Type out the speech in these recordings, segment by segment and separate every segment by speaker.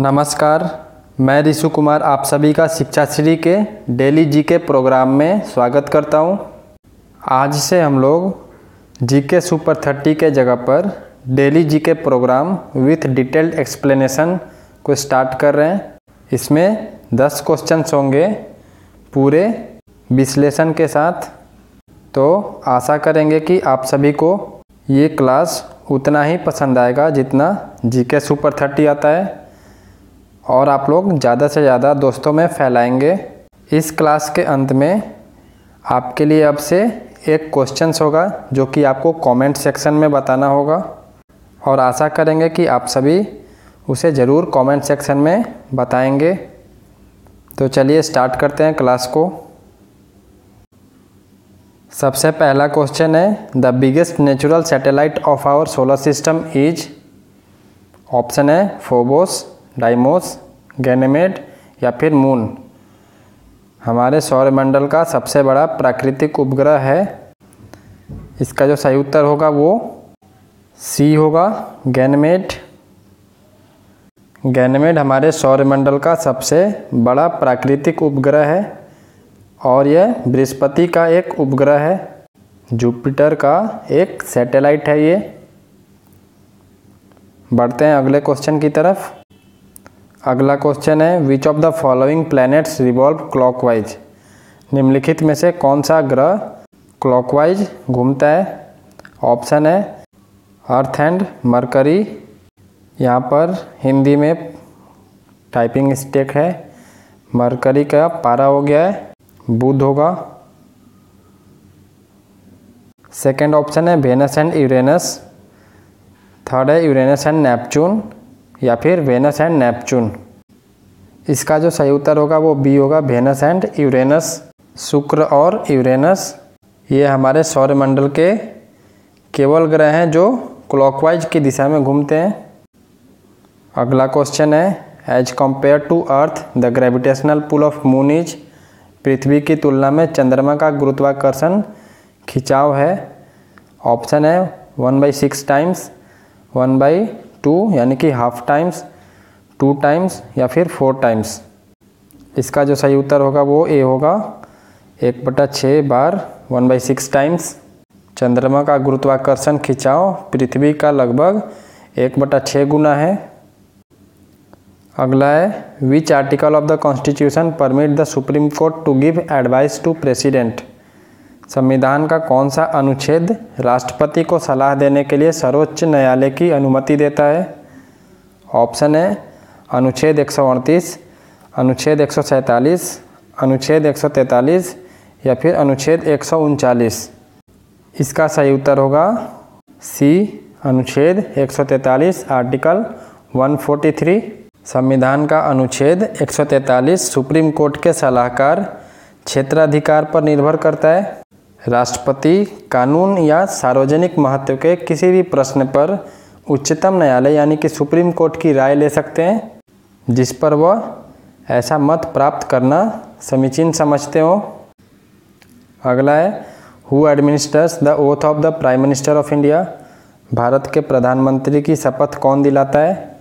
Speaker 1: नमस्कार, मैं ऋषु कुमार आप सभी का शिक्षा श्री के डेली जी के प्रोग्राम में स्वागत करता हूँ। आज से हम लोग जी के सुपर थर्टी के जगह पर daily G K program with detailed explanation को स्टार्ट कर रहे हैं। इसमें दस क्वेश्चंस होंगे पूरे विश्लेषण के साथ। तो आशा करेंगे कि आप सभी को ये क्लास उतना ही पसंद आएगा जितना जी के सुपर थर्टी आता है। और आप लोग ज़्यादा से ज़्यादा दोस्तों में फैलाएँगे। इस क्लास के अंत में आपके लिए अब से एक क्वेश्चंस होगा, जो कि आपको कमेंट सेक्शन में बताना होगा। और आशा करेंगे कि आप सभी उसे ज़रूर कमेंट सेक्शन में बताएँगे। तो चलिए स्टार्ट करते हैं क्लास को। सबसे पहला क्वेश्चन है the biggest natural satellite of our solar system is option है फोबोस डाइमोस गैनेमेड या फिर मून। हमारे सौरमंडल का सबसे बड़ा प्राकृतिक उपग्रह है। इसका जो सही उत्तर होगा वो सी होगा। गैनमेड गैनमेड हमारे सौरमंडल का सबसे बड़ा प्राकृतिक उपग्रह है और यह बृहस्पति का एक उपग्रह है। जुपिटर का एक सैटेलाइट है ये। बढ़ते हैं अगले क्वेश्चन की तरफ़। अगला क्वेश्चन है which of the following planets revolve clockwise निम्नलिखित में से कौन सा ग्रह क्लॉकवाइज घूमता है? ऑप्शन है अर्थ एंड मरकरी यहाँ पर हिंदी में टाइपिंग स्टेक है। मरकरी का पारा हो गया है, बुध होगा। सेकेंड ऑप्शन है वेनस एंड यूरेनस थर्ड है यूरेनस एंड नेपचून या फिर वेनस एंड नेपचून इसका जो सही उत्तर होगा वो बी होगा वेनस एंड यूरेनस शुक्र और यूरेनस ये हमारे सौरमंडल के केवल ग्रह हैं जो क्लॉकवाइज की दिशा में घूमते हैं। अगला क्वेश्चन है as compared to earth the gravitational pull of moon is पृथ्वी की तुलना में चंद्रमा का गुरुत्वाकर्षण खिंचाव है। ऑप्शन है one by six times one by two यानी कि हाफ़ टाइम्स, टू टाइम्स या फिर फोर टाइम्स। इसका जो सही उत्तर होगा वो ए होगा। एक बटा छः बार वन बाई सिक्स टाइम्स। चंद्रमा का गुरुत्वाकर्षण खिंचाव पृथ्वी का लगभग एक बटा छः गुना है। अगला है which article of the constitution permit the supreme court to give advice to president संविधान का कौन सा अनुच्छेद राष्ट्रपति को सलाह देने के लिए सर्वोच्च न्यायालय की अनुमति देता है? ऑप्शन है अनुच्छेद एक अनुच्छेद एक सौ सैंतालीस, अनुच्छेद एक सौ तैंतालीस या फिर अनुच्छेद एक इसका सही उत्तर होगा सी, अनुच्छेद 143 आर्टिकल 143 संविधान का अनुच्छेद 143 सुप्रीम कोर्ट के सलाहकार क्षेत्राधिकार पर निर्भर करता है। राष्ट्रपति, कानून या सार्वजनिक महत्व के किसी भी प्रश्न पर उच्चतम न्यायालय यानी कि सुप्रीम कोर्ट की राय ले सकते हैं, जिस पर वह ऐसा मत प्राप्त करना समीचीन समझते हो। अगला है who administers the oath of the prime minister of India Bharat के प्रधानमंत्री की शपथ कौन दिलाता है?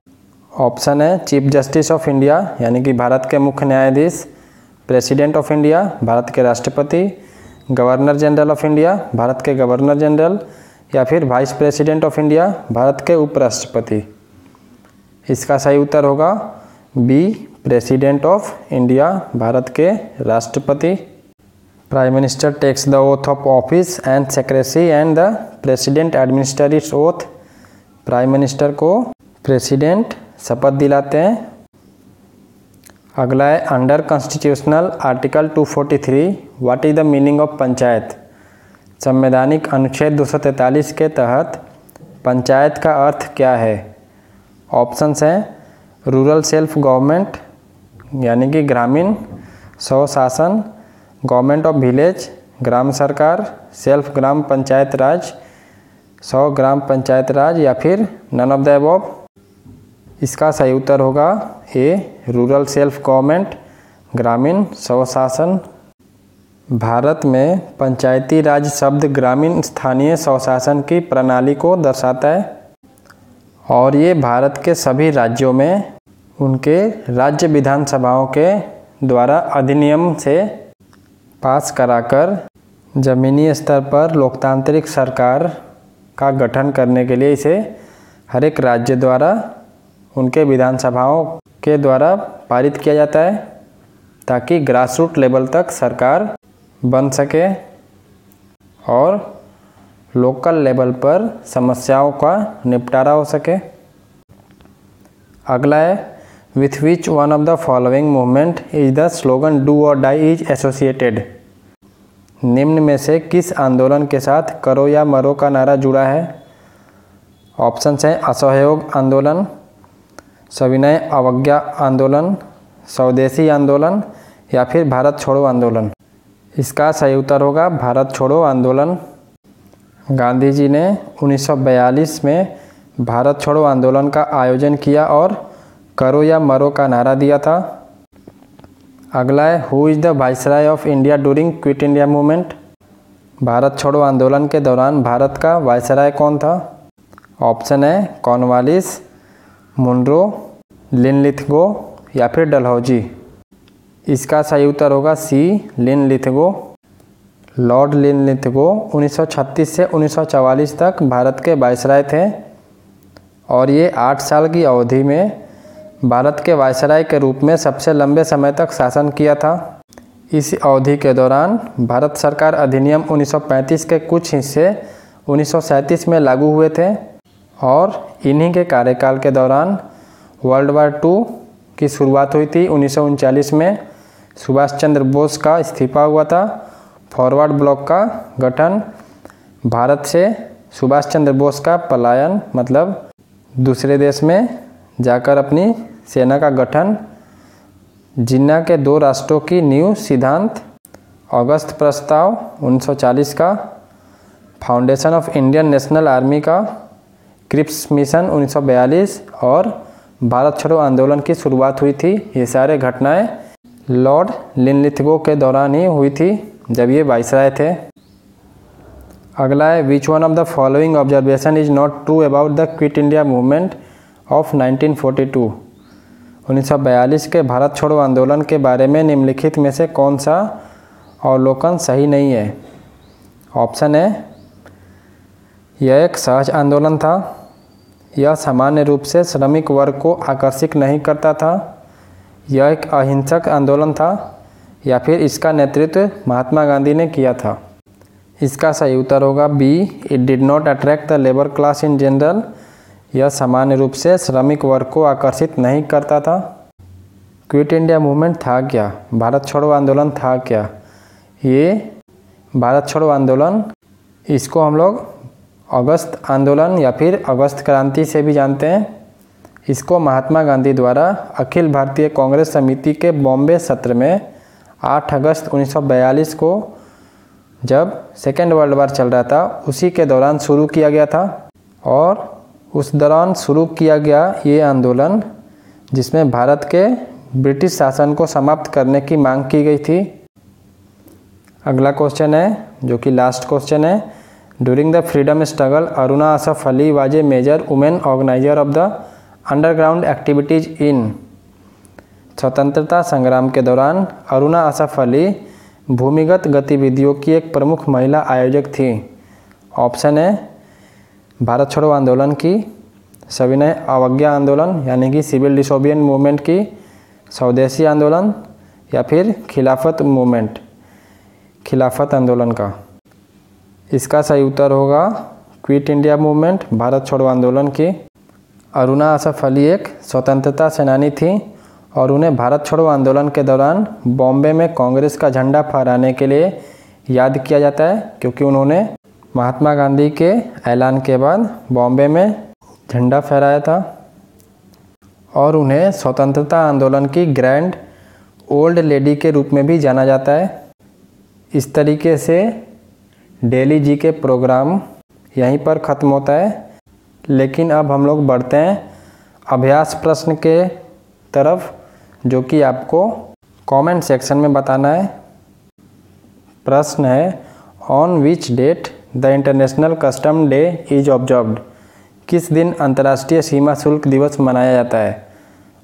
Speaker 1: ऑप्शन है चीफ जस्टिस ऑफ़ इंडिया यानी कि भारत के मुख्य न्यायाधीश प्रेसिडेंट ऑफ़ इंडिया भारत के राष्ट्रपति governor general of India, Bharat के गवर्नर जनरल, या फिर vice president of India, Bharat के उपराष्ट्रपति। इसका सही उत्तर होगा B, president of India, Bharat के राष्ट्रपति। Prime minister takes the oath of office and secrecy and the president administer its oath prime minister को प्रेसिडेंट शपथ दिलाते हैं। अगला है under constitutional article 243 what is the meaning of panchayat संवैधानिक अनुच्छेद 243 के तहत पंचायत का अर्थ क्या है? ऑप्शंस हैं रूरल सेल्फ गवर्नमेंट यानी कि ग्रामीण, स्वशासन गवर्नमेंट ऑफ़ विलेज ग्राम सरकार सेल्फ ग्राम पंचायत राज सौ ग्राम पंचायत राज या फिर नन ऑफ़ द एबॉब इसका सही उत्तर होगा ए, रूरल सेल्फ गवर्नमेंट, ग्रामीण स्वशासन। भारत में पंचायती राज शब्द ग्रामीण स्थानीय स्वशासन की प्रणाली को दर्शाता है। और ये भारत के सभी राज्यों में उनके राज्य विधानसभाओं के द्वारा अधिनियम से पास कराकर ज़मीनी स्तर पर लोकतांत्रिक सरकार का गठन करने के लिए इसे हर एक राज्य द्वारा उनके विधानसभाओं के द्वारा पारित किया जाता है ताकि ग्रास रूट लेवल तक सरकार बन सके और लोकल लेवल पर समस्याओं का निपटारा हो सके। अगला है with which one of the following movement is the slogan do और डाई इज़ एसोसिएटेड निम्न में से किस आंदोलन के साथ करो या मरो का नारा जुड़ा है? ऑप्शंस हैं असहयोग आंदोलन सविनय अवज्ञा आंदोलन, स्वदेशी आंदोलन या फिर भारत छोड़ो आंदोलन। इसका सही उत्तर होगा, भारत छोड़ो आंदोलन। गांधी जी ने 1942 में भारत छोड़ो आंदोलन का आयोजन किया और करो या मरो का नारा दिया था। अगला है who is the viceroy of India during Quit India movement Bharat छोड़ो आंदोलन के दौरान भारत का वायसराय कौन था? ऑप्शन है कॉर्नवालिस मुनरो लिनलिथगो या फिर डलहौजी। इसका सही उत्तर होगा सी, लिनलिथगो। लॉर्ड लिनलिथगो 1936 से 1944 तक भारत के वायसराय थे और ये आठ साल की अवधि में भारत के वायसराय के रूप में सबसे लंबे समय तक शासन किया था। इस अवधि के दौरान भारत सरकार अधिनियम 1935 के कुछ हिस्से उन्नीस सौ सैंतीस में लागू हुए थे। और इन्हीं के कार्यकाल के दौरान वर्ल्ड वार टू की शुरुआत हुई थी उन्नीस में। सुभाष चंद्र बोस का इस्तीफा हुआ था। फॉरवर्ड ब्लॉक का गठन भारत से सुभाष चंद्र बोस का पलायन मतलब दूसरे देश में जाकर अपनी सेना का गठन। जिन्ना के दो राष्ट्रों की न्यू सिद्धांत, अगस्त प्रस्ताव 1940 का, foundation of Indian National Army का क्रिप्स मिशन 1942 और भारत छोड़ो आंदोलन की शुरुआत हुई थी। ये सारे घटनाएँ लॉर्ड लिनलिथगो के दौरान ही हुई थी, जब ये वाइसराय थे। अगला है which one of the following observation is not true about the Quit India movement of 1942 1942 के भारत छोड़ो आंदोलन के बारे में निम्नलिखित में से कौन सा अवलोकन सही नहीं है? ऑप्शन है, यह एक सहज आंदोलन था। यह सामान्य रूप से श्रमिक वर्ग को आकर्षित नहीं करता था। यह एक अहिंसक आंदोलन था, या फिर इसका नेतृत्व महात्मा गांधी ने किया था। इसका सही उत्तर होगा B it did not attract the labour class in general यह सामान्य रूप से श्रमिक वर्ग को आकर्षित नहीं करता था। क्विट इंडिया मूवमेंट था क्या? भारत छोड़ो आंदोलन था क्या? ये, भारत छोड़ो आंदोलन, इसको हम लोग अगस्त आंदोलन या फिर अगस्त क्रांति से भी जानते हैं। इसको महात्मा गांधी द्वारा अखिल भारतीय कांग्रेस समिति के बॉम्बे सत्र में 8 अगस्त 1942 को जब सेकेंड वर्ल्ड वार चल रहा था, उसी के दौरान शुरू किया गया था और उस दौरान शुरू किया गया ये आंदोलन, जिसमें भारत के ब्रिटिश शासन को समाप्त करने की मांग की गई थी। अगला क्वेश्चन है, जो कि लास्ट क्वेश्चन है during the freedom struggle Aruna Asaf Ali was a major women organiser of the underground activities in स्वतंत्रता संग्राम के दौरान अरुणा असफ अली भूमिगत गतिविधियों की एक प्रमुख महिला आयोजक थी ऑप्शन है भारत छोड़ो आंदोलन की सविनय अवज्ञा आंदोलन यानी कि सिविल डिसोबियन मूवमेंट की स्वदेशी आंदोलन या फिर खिलाफत मूवमेंट खिलाफत आंदोलन का इसका सही उत्तर होगा क्विट इंडिया मूवमेंट, भारत छोड़ो आंदोलन की। अरुणा असफ अली एक स्वतंत्रता सेनानी थी और उन्हें भारत छोड़ो आंदोलन के दौरान बॉम्बे में कांग्रेस का झंडा फहराने के लिए याद किया जाता है क्योंकि उन्होंने महात्मा गांधी के ऐलान के बाद बॉम्बे में झंडा फहराया था। और उन्हें स्वतंत्रता आंदोलन की ग्रैंड ओल्ड लेडी के रूप में भी जाना जाता है। इस तरीके से डेली जी के प्रोग्राम यहीं पर ख़त्म होता है। लेकिन अब हम लोग बढ़ते हैं अभ्यास प्रश्न के तरफ़, जो कि आपको कमेंट सेक्शन में बताना है। प्रश्न है on which date the international custom day is observed किस दिन अंतर्राष्ट्रीय सीमा शुल्क दिवस मनाया जाता है?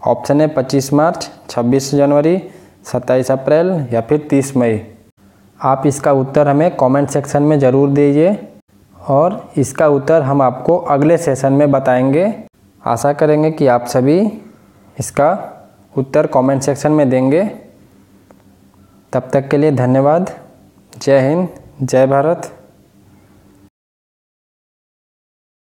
Speaker 1: ऑप्शन है 25 मार्च 26 जनवरी 27 अप्रैल या फिर 30 मई। आप इसका उत्तर हमें कमेंट सेक्शन में ज़रूर दीजिए और इसका उत्तर हम आपको अगले सेशन में बताएँगे। आशा करेंगे कि आप सभी इसका उत्तर कमेंट सेक्शन में देंगे। तब तक के लिए धन्यवाद। जय हिंद, जय भारत।